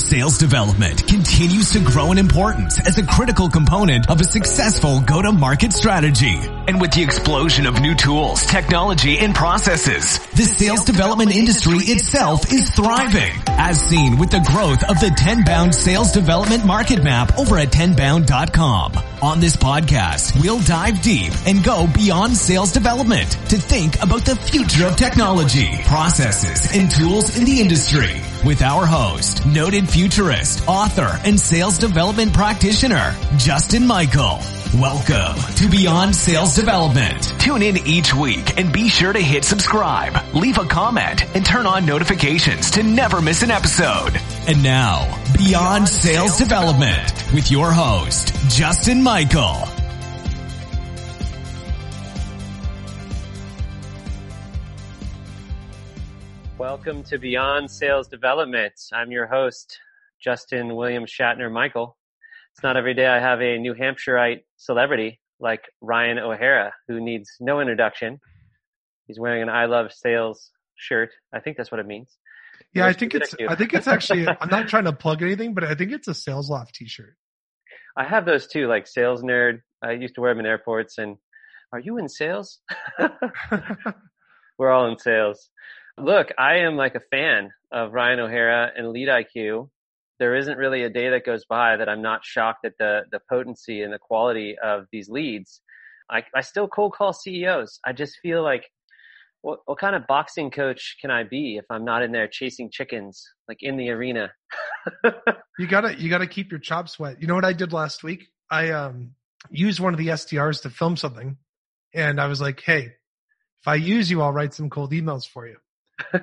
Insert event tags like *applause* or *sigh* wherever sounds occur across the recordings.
Sales development continues to grow in importance as a critical component of a successful go-to-market strategy. And with the explosion of new tools, technology, and processes, the sales development industry itself is thriving, as seen with the growth of the 10bound sales development market map over at 10bound.com. On this podcast, we'll dive deep and go beyond sales development to think about the future of technology, processes, and tools in the industry with our host, noted futurist, author, and sales development practitioner, Justin Michael. Welcome to Beyond Sales Development. Tune in each week and be sure to hit subscribe, leave a comment, and turn on notifications to never miss an episode. And now, Beyond Sales Development with your host, Justin Michael. Welcome to Beyond Sales Development. I'm your host, Justin William Shatner Michael. It's not every day I have a New Hampshireite celebrity like Ryan O'Hara, who needs no introduction. He's wearing an I Love Sales shirt. I think that's what it means. Yeah, I think it's. I think it's actually. *laughs* I'm not trying to plug anything, but I think it's a Sales Loft T-shirt. I have those too, like Sales Nerd. I used to wear them in airports. And are you in sales? *laughs* *laughs* We're all in sales. Look, I am like a fan of Ryan O'Hara and Lead IQ. There isn't really a day that goes by that I'm not shocked at the the potency and the quality of these leads. I, I still cold call CEOs. I just feel like what, what kind of boxing coach can I be if I'm not in there chasing chickens, like in the arena? *laughs* you gotta, you gotta keep your chops wet. You know what I did last week? I, um, used one of the SDRs to film something and I was like, Hey, if I use you, I'll write some cold emails for you.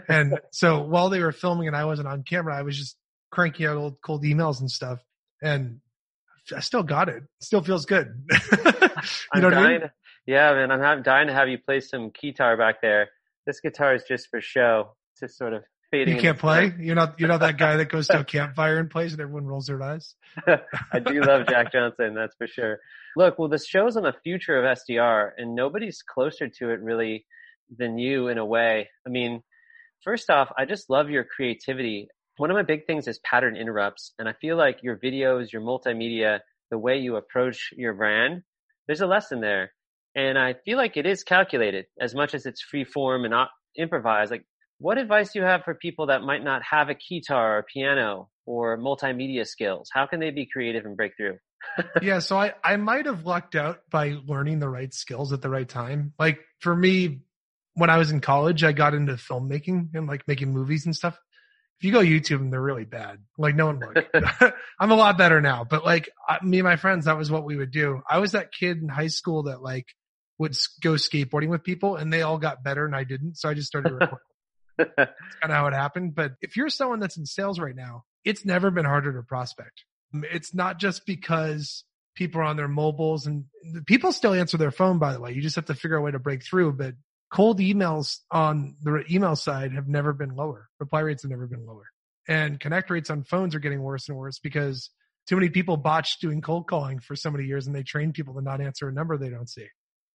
And so while they were filming and I wasn't on camera, I was just cranking out old cold emails and stuff. And I still got it. Still feels good. *laughs* you know what I mean? Yeah, man, I'm dying to have you play some guitar back there. This guitar is just for show, It's just sort of fading. You can't play. You're not. You're not that guy that goes to a *laughs* campfire and plays, and everyone rolls their eyes. *laughs* I do love Jack Johnson, that's for sure. Look, well, this show's on the future of SDR, and nobody's closer to it really than you in a way. I mean, first off, I just love your creativity. One of my big things is pattern interrupts, and I feel like your videos, your multimedia, the way you approach your brand, there's a lesson there. And I feel like it is calculated as much as it's free form and not improvised. Like, what advice do you have for people that might not have a guitar or piano or multimedia skills? How can they be creative and break through? *laughs* yeah, so I, I might have lucked out by learning the right skills at the right time. Like for me, when I was in college, I got into filmmaking and like making movies and stuff. If you go YouTube and they're really bad, like no one look. *laughs* *laughs* I'm a lot better now, but like I, me and my friends, that was what we would do. I was that kid in high school that like would go skateboarding with people and they all got better and I didn't. So I just started recording. *laughs* that's kind of how it happened. But if you're someone that's in sales right now, it's never been harder to prospect. It's not just because people are on their mobiles and people still answer their phone, by the way. You just have to figure out a way to break through. But cold emails on the email side have never been lower. Reply rates have never been lower. And connect rates on phones are getting worse and worse because too many people botched doing cold calling for so many years and they train people to not answer a number they don't see.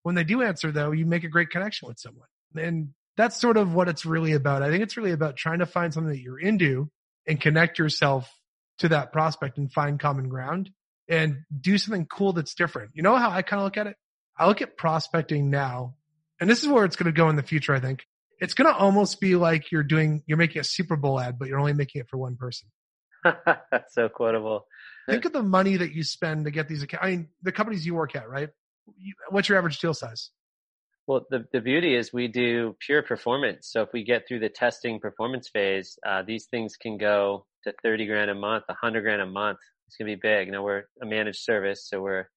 When they do answer though, you make a great connection with someone. And that's sort of what it's really about. I think it's really about trying to find something that you're into and connect yourself to that prospect and find common ground and do something cool that's different. You know how I kind of look at it? I look at prospecting now, and this is where it's going to go in the future, I think. It's going to almost be like you're doing, you're making a Super Bowl ad, but you're only making it for one person. that's *laughs* so quotable. Think of the money that you spend to get these accounts. I mean, the companies you work at, right? what's your average deal size? Well, the, the beauty is we do pure performance. So if we get through the testing performance phase, uh, these things can go to 30 grand a month, 100 grand a month. It's going to be big. You know, we're a managed service, so we're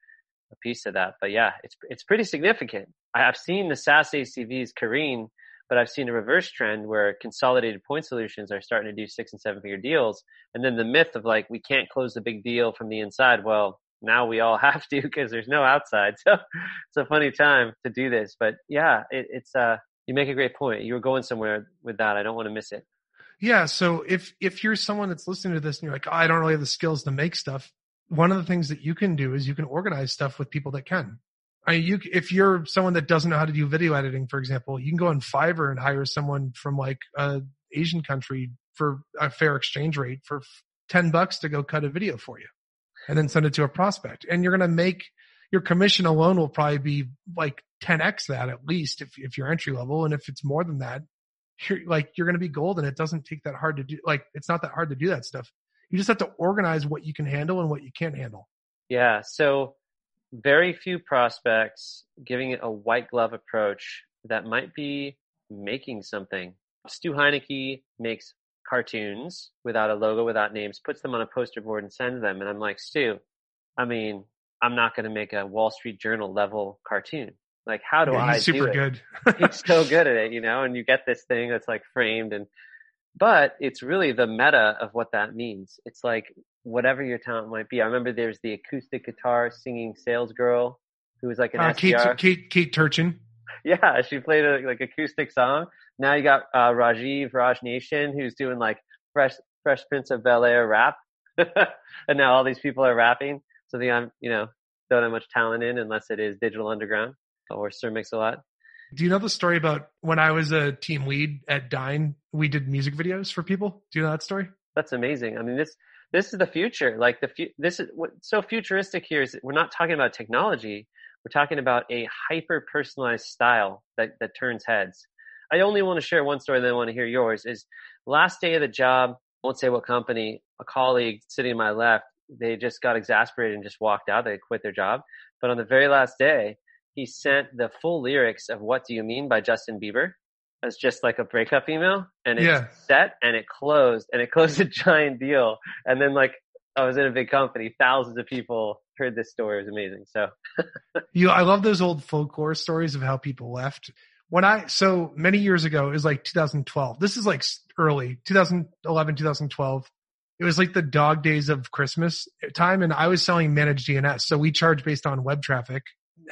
a piece of that. But yeah, it's, it's pretty significant. I've seen the SaaS ACVs careen, but I've seen a reverse trend where consolidated point solutions are starting to do six and seven figure deals. And then the myth of like, we can't close the big deal from the inside. Well, now we all *laughs* have to because there's no outside. *laughs* So it's a funny time to do this. But yeah, it, it's uh, you make a great point. You were going somewhere with that. I don't want to miss it. Yeah. So if if you're someone that's listening to this and you're like, oh, I don't really have the skills to make stuff, one of the things that you can do is you can organize stuff with people that can. I mean, you if you're someone that doesn't know how to do video editing, for example, you can go on Fiverr and hire someone from like a Asian country for a fair exchange rate for 10 bucks to go cut a video for you and then send it to a prospect. And you're going to make your commission alone will probably be like 10x that at least if, if you're entry level. And if it's more than that, you're like, you're going to be golden. It doesn't take that hard to do. Like, it's not that hard to do that stuff. You just have to organize what you can handle and what you can't handle. Yeah. So very few prospects giving it a white glove approach that might be making something. Stu Heinecke makes cartoons without a logo, without names, puts them on a poster board and sends them. And I'm like, Stu, I mean, I'm not going to make a Wall Street Journal level cartoon. Like, how do Yeah, I he's super do it? good. *laughs* he's so *laughs* good at it, you know, and you get this thing that's like framed and, but it's really the meta of what that means. It's like whatever your talent might be. I remember there's the acoustic guitar singing sales girl who was like an Uh, Kate, Kate, Kate Turchin. Yeah, she played a like acoustic song. Now you got uh, Rajiv Raj Nation who's doing like Fresh Fresh Prince of Bel Air rap, *laughs* and now all these people are rapping. Something I'm you know don't have much talent in unless it is Digital Underground or Sir Mix-a-Lot. Do you know the story about when I was a team lead at Dyn? We did music videos for people. Do you know that story? That's amazing. I mean this this is the future. Like the fu- this is what's so futuristic here is we're not talking about technology. We're talking about a hyper personalized style that that turns heads. I only want to share one story, then I want to hear yours. Is last day of the job, won't say what company, a colleague sitting to my left, they just got exasperated and just walked out. They quit their job. But on the very last day, he sent the full lyrics of What Do You Mean by Justin Bieber as just like a breakup email. And it Yeah. set and it closed and it closed a giant deal. And then like I was in a big company, thousands of people heard this story. It was amazing. So *laughs* You, I love those old folklore stories of how people left. When I, so many years ago, it was like 2012. This is like early 2011, 2012. It was like the dog days of Christmas time and I was selling managed DNS. So we charge based on web traffic,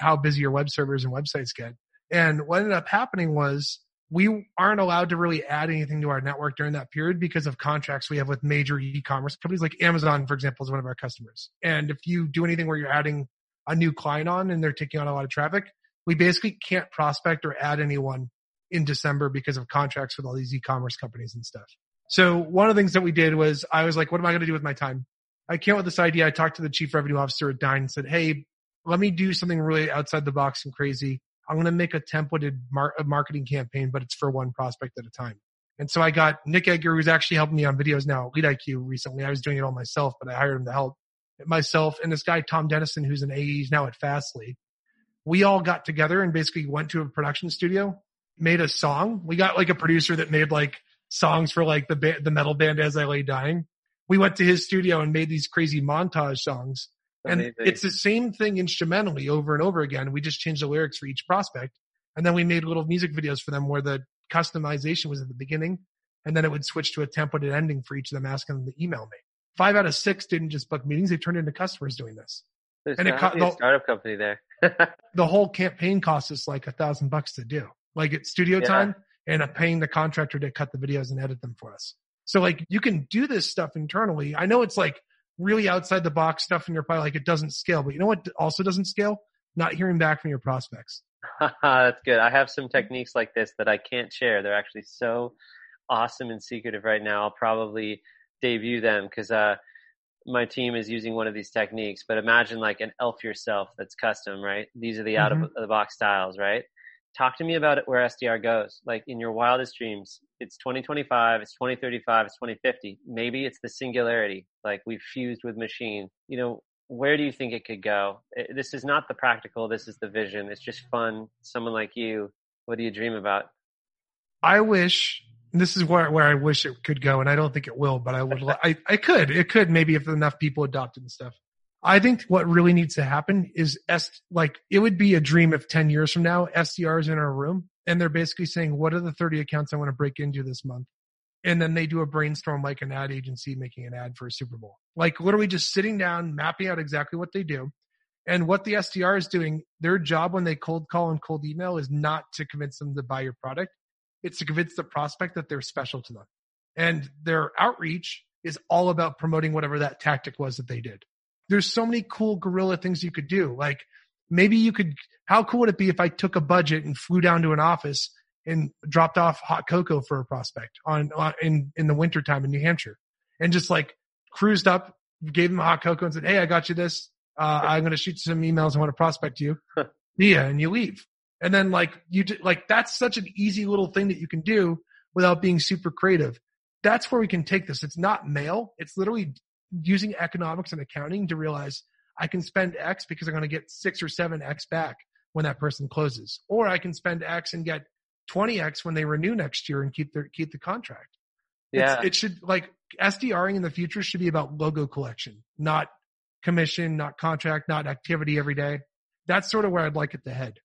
how busy your web servers and websites get. And what ended up happening was we aren't allowed to really add anything to our network during that period because of contracts we have with major e-commerce companies like Amazon, for example, is one of our customers. And if you do anything where you're adding a new client on and they're taking on a lot of traffic, we basically can't prospect or add anyone in December because of contracts with all these e-commerce companies and stuff. So one of the things that we did was I was like, what am I going to do with my time? I came up with this idea. I talked to the chief revenue officer at Dyn and said, Hey, let me do something really outside the box and crazy. I'm going to make a templated mar- a marketing campaign, but it's for one prospect at a time. And so I got Nick Edgar, who's actually helping me on videos now at Lead IQ recently. I was doing it all myself, but I hired him to help myself and this guy, Tom Dennison, who's an AE, now at Fastly. We all got together and basically went to a production studio, made a song. We got like a producer that made like songs for like the ba- the metal band As I Lay Dying. We went to his studio and made these crazy montage songs. And it's the same thing instrumentally over and over again. We just changed the lyrics for each prospect. And then we made little music videos for them where the customization was at the beginning. And then it would switch to a templated ending for each of them asking them to email me. Five out of six didn't just book meetings. They turned into customers doing this. There's and it co- the- startup company there. *laughs* The whole campaign cost us like a thousand bucks to do. Like it's studio Yeah. time and paying the contractor to cut the videos and edit them for us. So like you can do this stuff internally. I know it's like really outside the box stuff and you're probably like, it doesn't scale, but you know what also doesn't scale? Not hearing back from your prospects. *laughs* That's good. I have some techniques like this that I can't share. They're actually so awesome and secretive right now. I'll probably debut them because uh, my team is using one of these techniques. But imagine like an elf yourself that's custom, right? These are the out of the box styles, right? Talk to me about it where SDR goes. Like in your wildest dreams, it's 2025, it's 2035, it's 2050. Maybe it's the singularity, like we've fused with machine. You know, where do you think it could go? It- This is not the practical. This is the vision. It's just fun. Someone like you, what do you dream about? I wish this is where, where I wish it could go. And I don't think it will, but I would, I, I could, it could maybe if enough people adopted and stuff. I think what really needs to happen is S, like it would be a dream if 10 years from now, SDR is in our room and they're basically saying, what are the 30 accounts I want to break into this month? And then they do a brainstorm like an ad agency making an ad for a Super Bowl. Like literally just sitting down, mapping out exactly what they do. And what the SDR is doing, their job when they cold call and cold email is not to convince them to buy your product. It's to convince the prospect that they're special to them. And their outreach is all about promoting whatever that tactic was that they did. There's so many cool guerrilla things you could do. Like maybe you could, how cool would it be if I took a budget and flew down to an office and dropped off hot cocoa for a prospect on, on in, in the wintertime in New Hampshire and just like cruised up, gave him a hot cocoa and said, Hey, I got you this. Uh, *laughs* I'm going to shoot some emails. I want to prospect you. *laughs* yeah. And you leave. And then like you, like that's such an easy little thing that you can do without being super creative. That's where we can take this. It's not mail. It's literally using economics and accounting to realize I can spend X because I'm going to get six or seven X back when that person closes, or I can spend X and get 20X when they renew next year and keep their, keep the contract. Yeah. It's, it should like SDRing in the future should be about logo collection, not commission, not contract, not activity every day. That's sort of where I'd like it to head.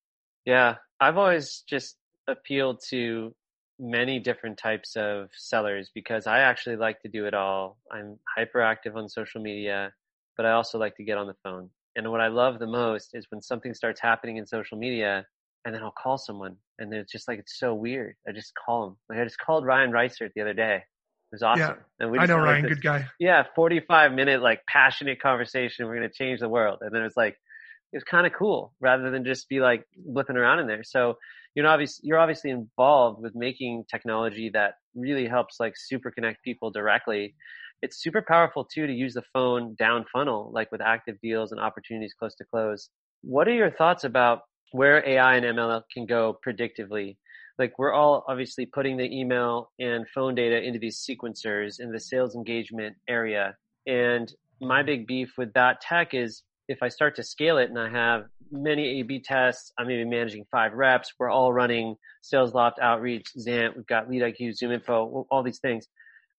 Yeah. I've always just appealed to many different types of sellers because I actually like to do it all. I'm hyperactive on social media, but I also like to get on the phone. And what I love the most is when something starts happening in social media and then I'll call someone and it's just like, it's so weird. I just call them. Like I just called Ryan Reisert the other day. It was awesome. Yeah, and we I know Ryan, like, good guy. Yeah, 45 minute, like passionate conversation. We're going to change the world. And then it's like, it was kind of cool rather than just be like blipping around in there. So, you know, obviously, you're obviously involved with making technology that really helps like super connect people directly. It's super powerful too to use the phone down funnel, like with active deals and opportunities close to close. What are your thoughts about where AI and ML can go predictively? Like we're all obviously putting the email and phone data into these sequencers in the sales engagement area. And my big beef with that tech is if I start to scale it and I have many A/B tests, I'm maybe managing five reps. We're all running SalesLoft, Outreach, XANT. We've got LeadIQ, ZoomInfo, all these things.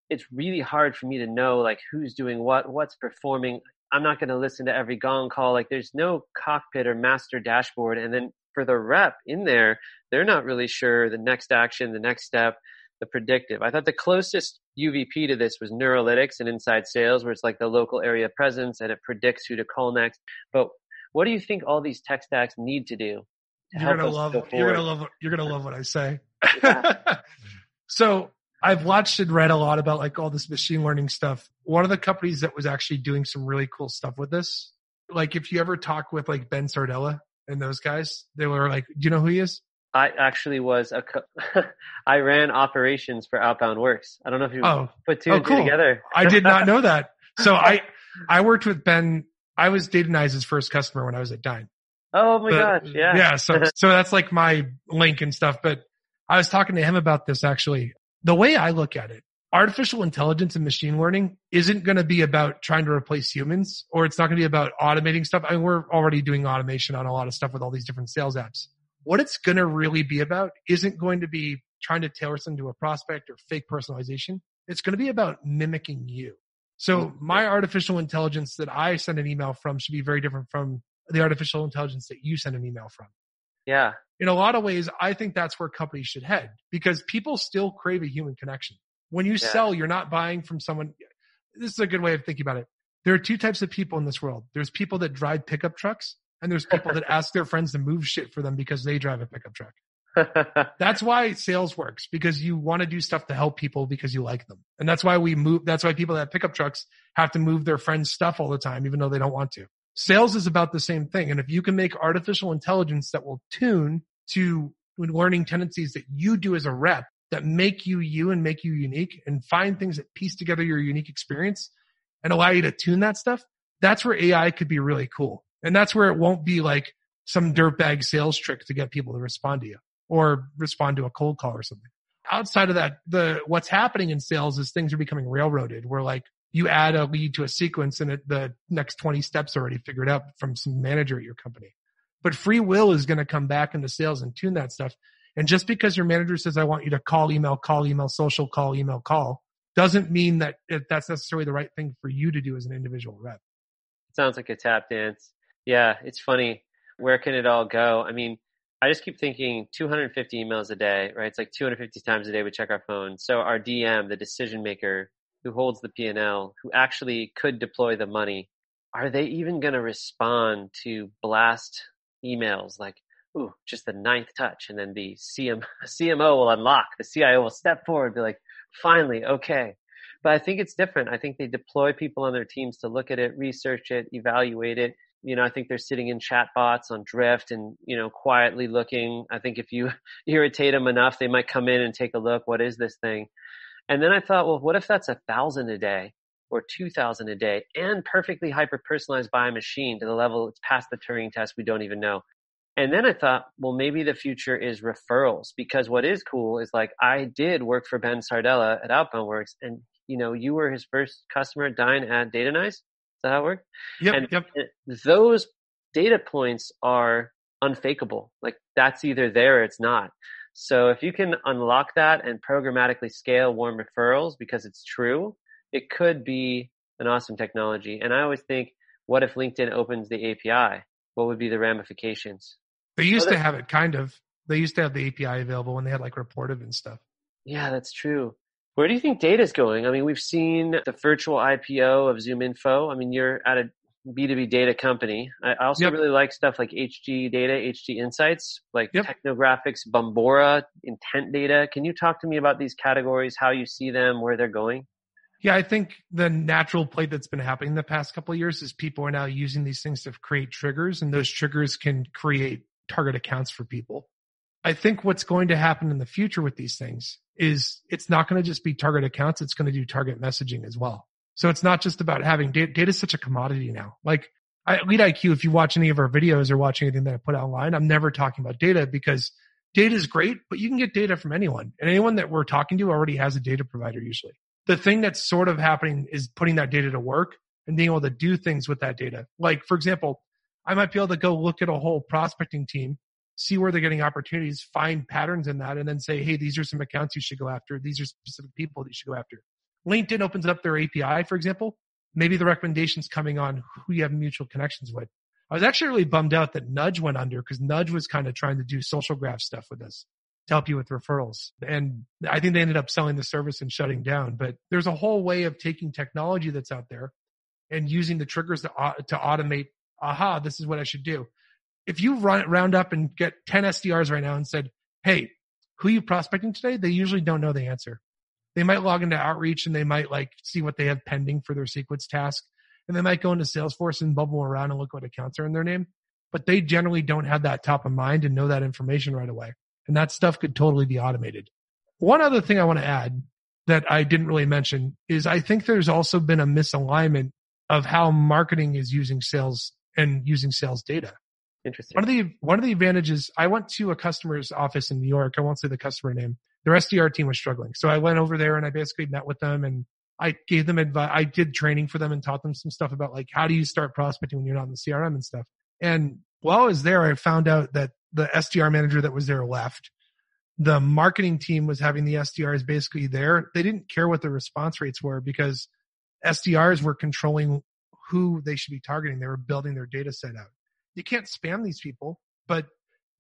It's really hard for me to know like who's doing what, what's performing. I'm not going to listen to every gong call. Like there's no cockpit or master dashboard. And then for the rep in there, they're not really sure the next action, the next step, the predictive. I thought the closest UVP to this was Neuralytics and Inside Sales, where it's like the local area presence and it predicts who to call next. But what do you think all these tech stacks need to do? To you're gonna love. Go you're gonna love. You're gonna love what I say. *laughs* so I've watched and read a lot about like all this machine learning stuff. One of the companies that was actually doing some really cool stuff with this, like if you ever talk with like Ben Sardella and those guys, they were like, do you know who he is? I actually was a, co- *laughs* I ran operations for Outbound Works. I don't know if you oh. put two oh, and cool. two together. I did not know that. *laughs* So I, I worked with Ben. I was Datanyze's first customer when I was at Dyn. Oh my But- gosh. Yeah. Yeah. So, *laughs* so that's like my link and stuff. But I was talking to him about this actually. The way I look at it, artificial intelligence and machine learning isn't going to be about trying to replace humans or it's not going to be about automating stuff. I mean, we're already doing automation on a lot of stuff with all these different sales apps. What it's going to really be about isn't going to be trying to tailor something to a prospect or fake personalization. It's going to be about mimicking you. So mm, my artificial intelligence that I send an email from should be very different from the artificial intelligence that you send an email from. Yeah. In a lot of ways, I think that's where companies should head because people still crave a human connection. When you Yeah. sell, you're not buying from someone. This is a good way of thinking about it. There are two types of people in this world. There's people that drive pickup trucks and there's people that ask their friends to move shit for them because they drive a pickup truck. *laughs* That's why sales works because you want to do stuff to help people because you like them. And that's why we move. That's why people that have pickup trucks have to move their friends stuff all the time, even though they don't want to. Sales is about the same thing. And if you can make artificial intelligence that will tune to learning tendencies that you do as a rep that make you you and make you unique and find things that piece together your unique experience and allow you to tune that stuff, that's where AI could be really cool. And that's where it won't be like some dirtbag sales trick to get people to respond to you or respond to a cold call or something. Outside of that, the what's happening in sales is things are becoming railroaded where like you add a lead to a sequence and it, the next 20 steps are already figured out from some manager at your company. But free will is going to come back into sales and tune that stuff. And just because your manager says, I want you to call, email, call, email, social, call, email, call, doesn't mean that that's necessarily the right thing for you to do as an individual rep. Sounds like a tap dance. Yeah, it's funny. Where can it all go? I mean, I just keep thinking 250 emails a day, right? It's like 250 times a day we check our phone. So our DM, the decision maker who holds the P&L, who actually could deploy the money, are they even going to respond to blast emails like, ooh, just the ninth touch. And then the CM, *laughs* CMO will unlock, the CIO will step forward and be like, finally, okay. But I think it's different. I think they deploy people on their teams to look at it, research it, evaluate it. You know, I think they're sitting in chat bots on Drift and, you know, quietly looking. I think if you *laughs* irritate them enough, they might come in and take a look. What is this thing? And then I thought, well, what if that's a thousand a day? or 2000 a day and perfectly hyper personalized by a machine to the level it's past the Turing test we don't even know. And then I thought, well, maybe the future is referrals because what is cool is like I did work for Ben Sardella at Outbound Works and you know, you were his first customer at Dyn at Datanyze. Is that how it worked? Yep. And yep. those data points are unfakeable. Like that's either there or it's not. So if you can unlock that and programmatically scale warm referrals because it's true, it could be an awesome technology. And I always think, what if LinkedIn opens the API? What would be the ramifications? They used to have it kind of. They used to have the API available when they had like Rapportive and stuff. Yeah, that's true. Where do you think data is going? I mean, we've seen the virtual IPO of ZoomInfo. I mean, you're at a B2B data company. I also yep. really like stuff like HG data, HG insights, like yep. technographics, Bombora, intent data. Can you talk to me about these categories, how you see them, where they're going? Yeah, I think the natural play that's been happening the past couple of years is people are now using these things to create triggers and those triggers can create target accounts for people. I think what's going to happen in the future with these things is it's not going to just be target accounts. It's going to do target messaging as well. So it's not just about having data. Data is such a commodity now. Like I, Lead IQ, if you watch any of our videos or watch anything that I put online, I'm never talking about data because data is great, but you can get data from anyone and anyone that we're talking to already has a data provider usually. The thing that's sort of happening is putting that data to work and being able to do things with that data. Like, for example, I might be able to go look at a whole prospecting team, see where they're getting opportunities, find patterns in that, and then say, hey, these are some accounts you should go after. These are specific people that you should go after. LinkedIn opens up their API, for example, maybe the recommendations coming on who you have mutual connections with. I was actually really bummed out that Nudge went under because Nudge was kind of trying to do social graph stuff with us to help you with referrals. And I think they ended up selling the service and shutting down. But there's a whole way of taking technology that's out there and using the triggers to, to automate. Aha, this is what I should do. If you run round up and get 10 SDRs right now and said, Hey, who you prospecting today? They usually don't know the answer they might log into outreach and they might like see what they have pending for their sequence task. And they might go into Salesforce and bubble around and look what accounts are in their name. But they generally don't have that top of mind and know that information right away. And that stuff could totally be automated. One other thing I want to add that I didn't really mention is I think there's also been a misalignment of how marketing is using sales and using sales data. Interesting. One of the one of the advantages I went to a customer's office in New York. I won't say the customer name, their SDR team was struggling. So I went over there and I basically met with them and I gave them advice. I did training for them and taught them some stuff about like, how do you start prospecting when you're not in the CRM and stuff. And while I was there, I found out that the SDR manager that was there left. The marketing team was having the SDRs basically there. They didn't care what the response rates were because SDRs were controlling who they should be targeting. They were building their data set out. You can't spam these people, but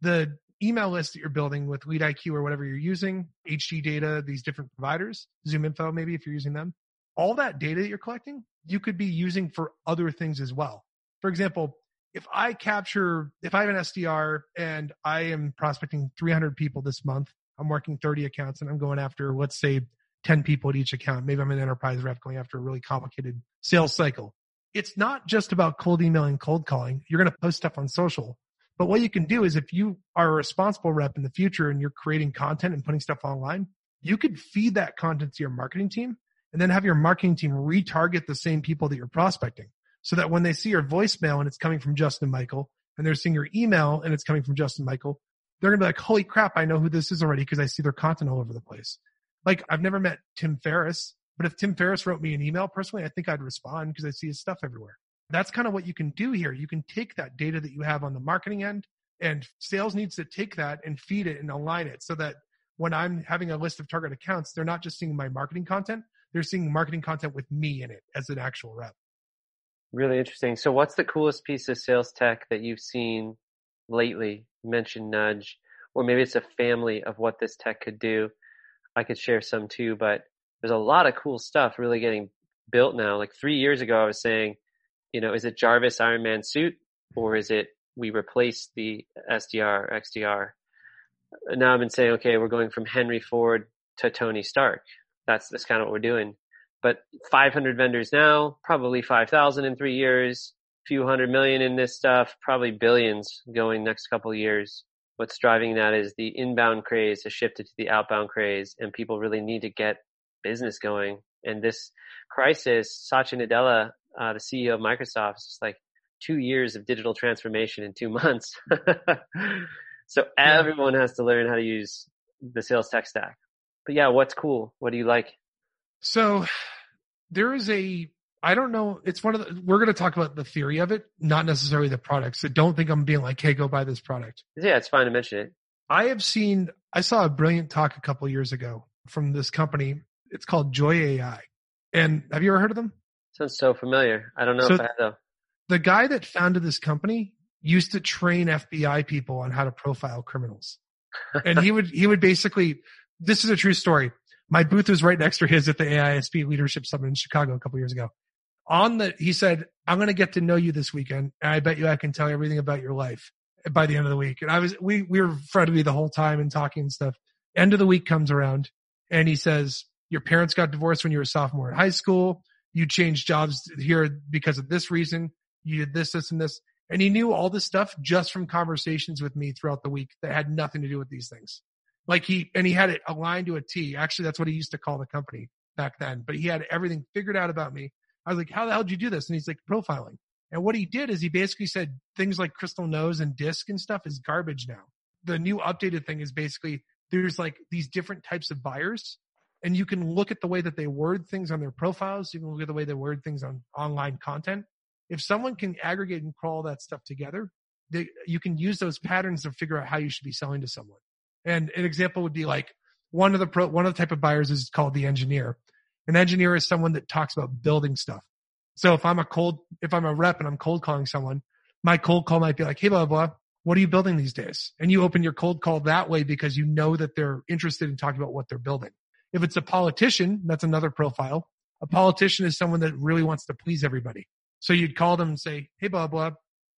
the email list that you're building with Lead IQ or whatever you're using, HG data, these different providers, ZoomInfo maybe if you're using them, all that data that you're collecting, you could be using for other things as well. For example, if I capture, if I have an SDR and I am prospecting 300 people this month, I'm working 30 accounts and I'm going after, let's say, 10 people at each account. Maybe I'm an enterprise rep going after a really complicated sales cycle. It's not just about cold emailing, cold calling. You're going to post stuff on social. But what you can do is if you are a responsible rep in the future and you're creating content and putting stuff online, you could feed that content to your marketing team and then have your marketing team retarget the same people that you're prospecting so that when they see your voicemail and it's coming from Justin Michael and they're seeing your email and it's coming from Justin Michael, they're going to be like, holy crap, I know who this is already because I see their content all over the place. Like I've never met Tim Ferriss, but if Tim Ferriss wrote me an email personally, I think I'd respond because I see his stuff everywhere that's kind of what you can do here. You can take that data that you have on the marketing end and sales needs to take that and feed it and align it so that when I'm having a list of target accounts, they're not just seeing my marketing content, they're seeing marketing content with me in it as an actual rep. Really interesting. So what's the coolest piece of sales tech that you've seen lately? You mentioned Nudge, or maybe it's a family of what this tech could do. I could share some too, but there's a lot of cool stuff really getting built now. Like three years ago, I was saying you know, is it Jarvis Iron Man suit or is it we replace the SDR, XDR? Now I've been saying, okay, we're going from Henry Ford to Tony Stark. That's, that's kind of what we're doing. But 500 vendors now, probably 5,000 in three years, few hundred million in this stuff, probably billions going next couple years. What's driving that is the inbound craze has shifted to the outbound craze and people really need to get business going And this crisis, Satya Nadella, uh, the CEO of Microsoft, is just like two years of digital transformation in two *laughs* months. *laughs* so everyone has to learn how to use the sales tech stack. But yeah, what's cool? What do you like? So there is a I don't know. It's one of the, we're going to talk about the theory of it, not necessarily the product. So don't think I'm being like, hey, go buy this product. Yeah, it's fine to mention it. I have seen, I saw a brilliant talk a couple years ago from this company. It's called Joy AI. And have you ever heard of them? Sounds so familiar. I don't know so if I have though. The guy that founded this company used to train FBI people on how to profile criminals. *laughs* and he would, he would basically, this is a true story. My booth was right next to his at the AISP Leadership Summit in Chicago a couple years ago. On the, he said, I'm going to get to know you this weekend. And I bet you I can tell you everything about your life by the end of the week. And I was, we, we were friendly the whole time and talking and stuff. End of the week comes around and he says, your parents got divorced when you were a sophomore in high school. You changed jobs here because of this reason. You did this, this, and this. And he knew all this stuff just from conversations with me throughout the week that had nothing to do with these things. Like he, and he had it aligned to a T. Actually, that's what he used to call the company back then, but he had everything figured out about me. I was like, how the hell did you do this? And he's like, profiling. And what he did is he basically said things like Crystal Knows and disc and stuff is garbage now. The new updated thing is basically there's like these different types of buyers and you can look at the way that they word things on their profiles. You can look at the way they word things on online content. If someone can aggregate and crawl that stuff together, they, you can use those patterns to figure out how you should be selling to someone. And an example would be like one of the pro, one of the type of buyers is called the engineer. An engineer is someone that talks about building stuff. So if I'm a cold, if I'm a rep and I'm cold calling someone, my cold call might be like, Hey, blah, blah, what are you building these days? And you open your cold call that way because you know that they're interested in talking about what they're building. If it's a politician, that's another profile. A politician is someone that really wants to please everybody. So you'd call them and say, Hey, blah, blah.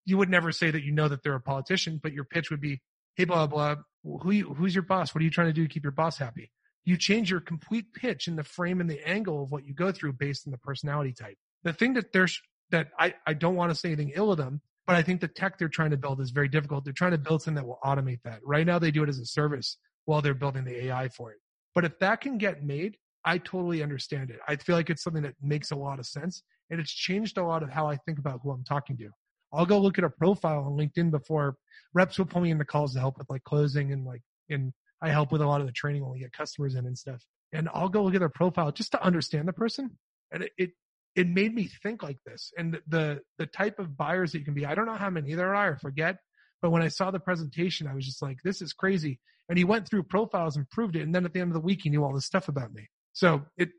You would never say that you know that they're a politician, but your pitch would be, Hey, blah, blah. Who, who's your boss? What are you trying to do to keep your boss happy? You change your complete pitch and the frame and the angle of what you go through based on the personality type the thing that there's that I, I don't want to say anything ill of them, but I think the tech they're trying to build is very difficult. They're trying to build something that will automate that. Right now they do it as a service while they're building the AI for it. But if that can get made, I totally understand it. I feel like it's something that makes a lot of sense and it's changed a lot of how I think about who I'm talking to. I'll go look at a profile on LinkedIn before reps will pull me into calls to help with like closing and like, and I help with a lot of the training when we get customers in and stuff. And I'll go look at their profile just to understand the person. And it, it it made me think like this and the the type of buyers that you can be i don't know how many there are i forget but when i saw the presentation i was just like this is crazy and he went through profiles and proved it and then at the end of the week he knew all this stuff about me so it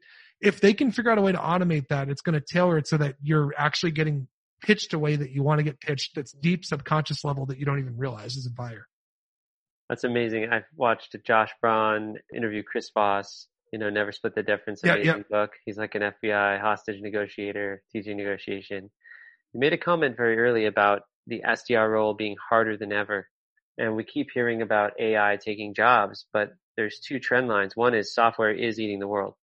if they can figure out a way to automate that it's going to tailor it so that you're actually getting pitched a way that you want to get pitched that's deep subconscious level that you don't even realize as a buyer that's amazing i've watched josh braun interview chris voss you know, Never Split the Difference, amazing yeah, yeah. book. He's like an FBI hostage negotiator, teaching negotiation. He made a comment very early about the SDR role being harder than ever. And we keep hearing about AI taking jobs, but there's two trend lines. One is software is eating the world.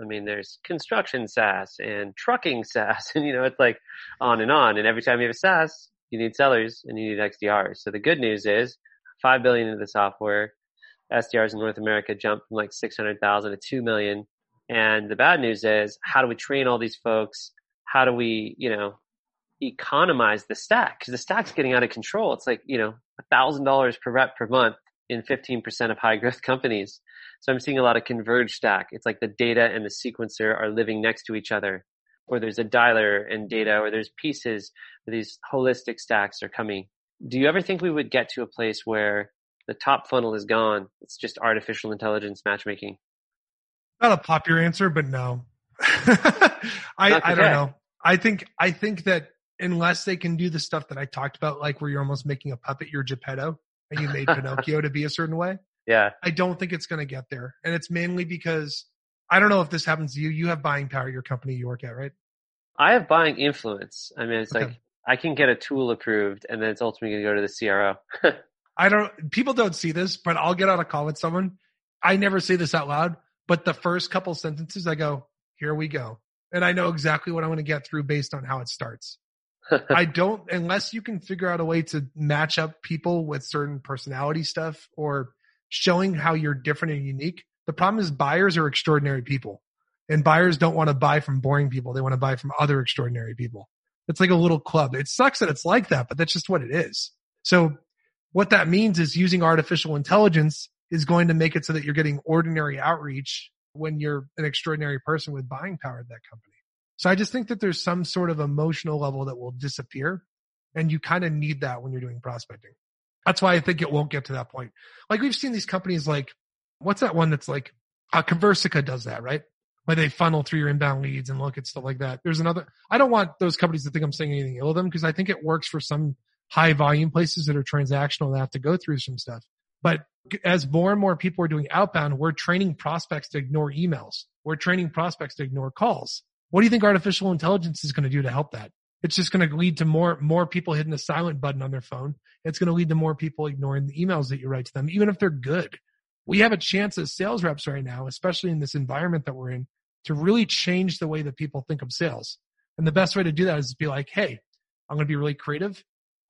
I mean, there's construction SaaS and trucking *laughs* SaaS, and you know, it's like on and on. And every time you have a SaaS, you need sellers and you need XDRs. So the good news is five billion into the software, SDRs in North America jumped from like 600,000 to 2 million. And the bad news is, how do we train all these folks? How do we, you know, economize the stack? Because the stack's getting out of control. It's like, you know, $1,000 per rep per month in 15% of high growth *laughs* companies. So I'm seeing a lot of converged stack. It's like the data and the sequencer are living next to each other. Or there's a dialer and data, or there's pieces where these holistic stacks are coming. Do you ever think we would get to a place where the top funnel is gone. It's just artificial intelligence matchmaking. Not a popular answer, but no. *laughs* I, I don't know. I think I think that unless they can do the stuff that I talked about, like where you're almost making a puppet, you're Geppetto, and you made *laughs* Pinocchio to be a certain way. Yeah. I don't think it's going to get there, and it's mainly because I don't know if this happens to you. You have buying power, your company you work at, right? I have buying influence. I mean, it's okay. like I can get a tool approved, and then it's ultimately going to go to the CRO. *laughs* I don't, people don't see this, but I'll get on a call with someone. I never say this out loud, but the first couple sentences I go, here we go. And I know exactly what I'm going to get through based on how it starts. I *laughs* don't, unless you can figure out a way to match up people with certain personality stuff or showing how you're different and unique. The problem is buyers are extraordinary people. And buyers don't want to buy from boring people. They want to buy from other extraordinary people. It's like a little club. It sucks that it's like that, but that's just what it is. So what that means is using artificial intelligence is going to make it so that you're getting ordinary outreach when you're an extraordinary person with buying power at that company. So I just think that there's some sort of emotional level that will disappear and you kind of need that when you're doing prospecting. That's why I think it won't get to that point. Like we've seen these companies like, what's that one that's like, uh, Conversica does that, right? Where they funnel through your inbound leads and look at stuff like that. There's another, I don't want those companies to think I'm saying anything ill of them because I think it works for some high volume places that are transactional that have to go through some stuff. But as more and more people are doing outbound, we're training prospects to ignore emails. We're training prospects to ignore calls. What do you think artificial intelligence is going to do to help that? It's just going to lead to more, more people hitting the silent button on their phone. It's going to lead to more people ignoring the emails that you write to them, even if they're good. We have a chance as sales reps right now, especially in this environment that we're in, to really change the way that people think of sales. And the best way to do that is to be like, Hey, I'm going to be really creative.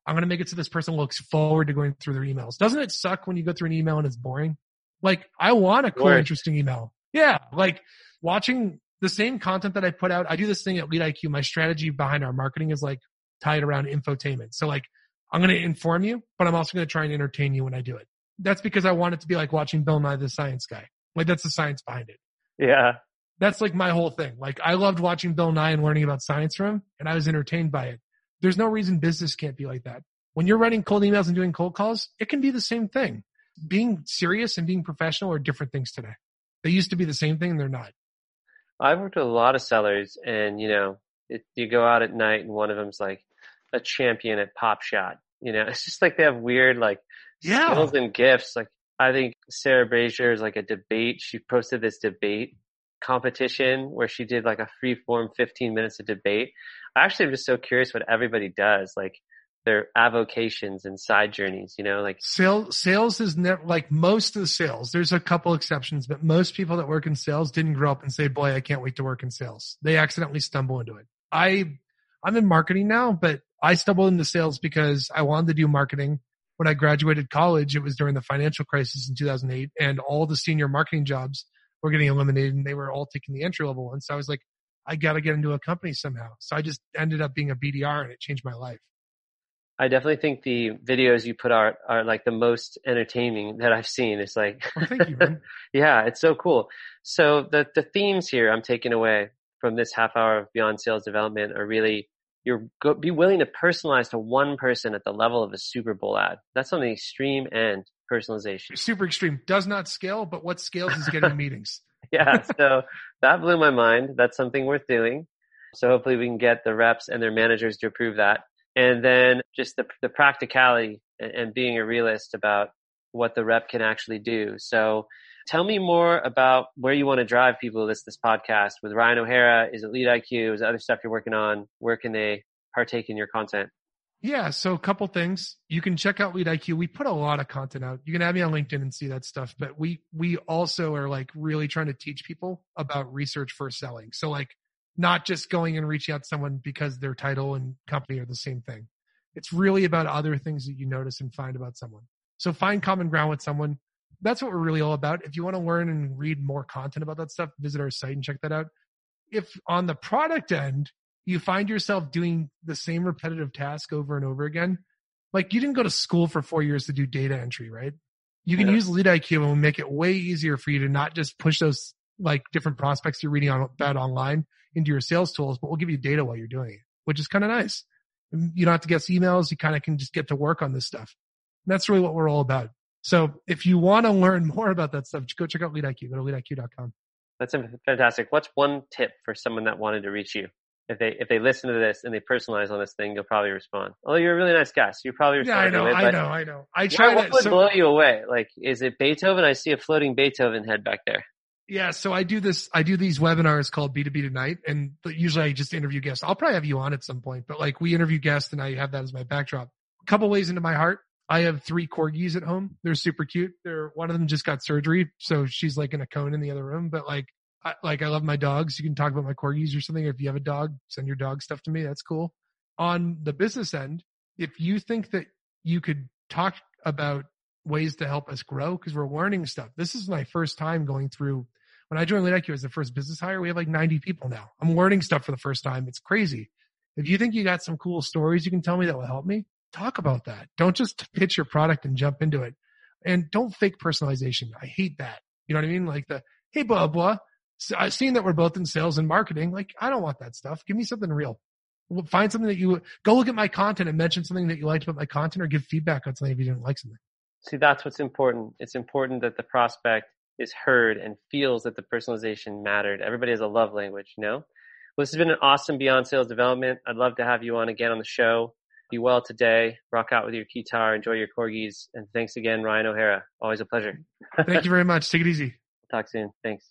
I'm going to make it so this person looks forward to going through their emails. Doesn't it suck when you go through an email and it's boring? Like I want a cool, interesting email. Yeah. Like watching the same content that I put out. I do this thing at Lead IQ. My strategy behind our marketing is like tied around infotainment. So like I'm going to inform you, but I'm also going to try and entertain you when I do it. That's because I want it to be like watching Bill Nye the Science Guy. Like that's the science behind it. Yeah. That's like my whole thing. Like I loved watching Bill Nye and learning about science from him and I was entertained by it. There's no reason business can't be like that. When you're writing cold emails and doing cold calls, it can be the same thing. Being serious and being professional are different things today. They used to be the same thing and they're not. I've worked with a lot of sellers and, you know, it, you go out at night and one of them's like a champion at Pop Shot. You know, *laughs* it's just like they have weird like yeah. skills and gifts. Like I think Sarah Brazier is like a debate. She posted this debate competition where she did like a free form 15 minutes of debate. I actually am just so curious what everybody does. Like their avocations and side journeys, you know, like sales, sales is never like most of the sales. There's a couple exceptions, but most people that work in sales didn't grow up and say, boy, I can't wait to work in sales. They accidentally stumble into it. I, I'm in marketing now, but I stumbled into sales because I wanted to do marketing. When I graduated college, it was during the financial crisis in 2008 and all the senior marketing jobs were getting eliminated and they were all taking the entry level ones. So I was like, I got to get into a company somehow. So I just ended up being a BDR and it changed my life. I definitely think the videos you put out are like the most entertaining that I've seen. It's like, well, thank you, *laughs* yeah, it's so cool. So the, the themes here I'm taking away from this half hour of beyond sales development are really, you're go, be willing to personalize to one person at the level of a Super Bowl ad. That's on the extreme end personalization. Super extreme does not scale, but what scales is getting *laughs* meetings. yeah. *laughs* So that blew my mind. That's something worth doing. So hopefully we can get the reps and their managers to approve that and then just the, the practicality and, and being a realist about what the rep can actually do. So tell me more about where you want to drive people to this, this podcast with Ryan O'Hara. Is it Lead IQ? Is other stuff you're working on? Where can they partake in your content? Yeah, so a couple things. You can check out Lead IQ. We put a lot of content out. You can add me on LinkedIn and see that stuff. But we we also are like really trying to teach people about research for selling. So like not just going and reaching out to someone because their title and company are the same thing. It's really about other things that you notice and find about someone. So find common ground with someone. That's what we're really all about. If you want to learn and read more content about that stuff, visit our site and check that out. If on the product end, you find yourself doing the same repetitive task over and over again, like you didn't go to school for four years to do data entry, right? You can yeah. use Lead IQ and make it way easier for you to not just push those like different prospects you're reading on about online into your sales tools, but we'll give you data while you're doing it, which is kind of nice. You don't have to guess emails. You kind of can just get to work on this stuff. And that's really what we're all about. So if you want to learn *laughs* more about that stuff, go check out LeadIQ. Go to leadiq.com. That's fantastic. What's one tip for someone that wanted to reach you? If they if they listen to this and they personalize on this thing, you'll probably respond. Although you're a really nice guy, so you probably respond. Yeah, I know, I know, I know. I try. What, what would so, blow you away? Like, is it Beethoven? I see a floating Beethoven head back there. Yeah, so I do this. I do these webinars called B2B Tonight, and usually I just interview guests. I'll probably have you on at some point, but like we interview guests, and I have that as my backdrop. A couple ways into my heart, I have three corgis at home. They're super cute. They're one of them just got surgery, so she's like in a cone in the other room. But like, I, like I love my dogs. You can talk about my corgis or something. If you have a dog, send your dog stuff to me. That's cool. On the business end, if you think that you could talk about ways to help us grow because we're learning stuff. This is my first time going through when I joined Lead IQ as the first business hire, we have like 90 people now. I'm learning stuff for the first time. It's crazy. If you think you got some cool stories you can tell me that will help me, talk about that. Don't just *laughs* pitch your product and jump into it. And don't fake personalization. I hate that. You know what I mean? Like the, hey, blah, blah. Uh, seeing that we're both in sales and marketing, like I don't want that stuff. Give me something real. Find something that you go look at my content and mention something that you liked about my content or give feedback on something if you didn't like something. See, that's what's important. It's important that the prospect is heard and feels that the personalization mattered. Everybody has a love language, you know? Well, this has been an awesome Beyond Sales Development. I'd love to have you on again on the show. Be well today. Rock out with your guitar. Enjoy your corgis. And thanks again, Ryan O'Hara. Always a pleasure. Thank you very much. Take it easy. Talk soon. Thanks.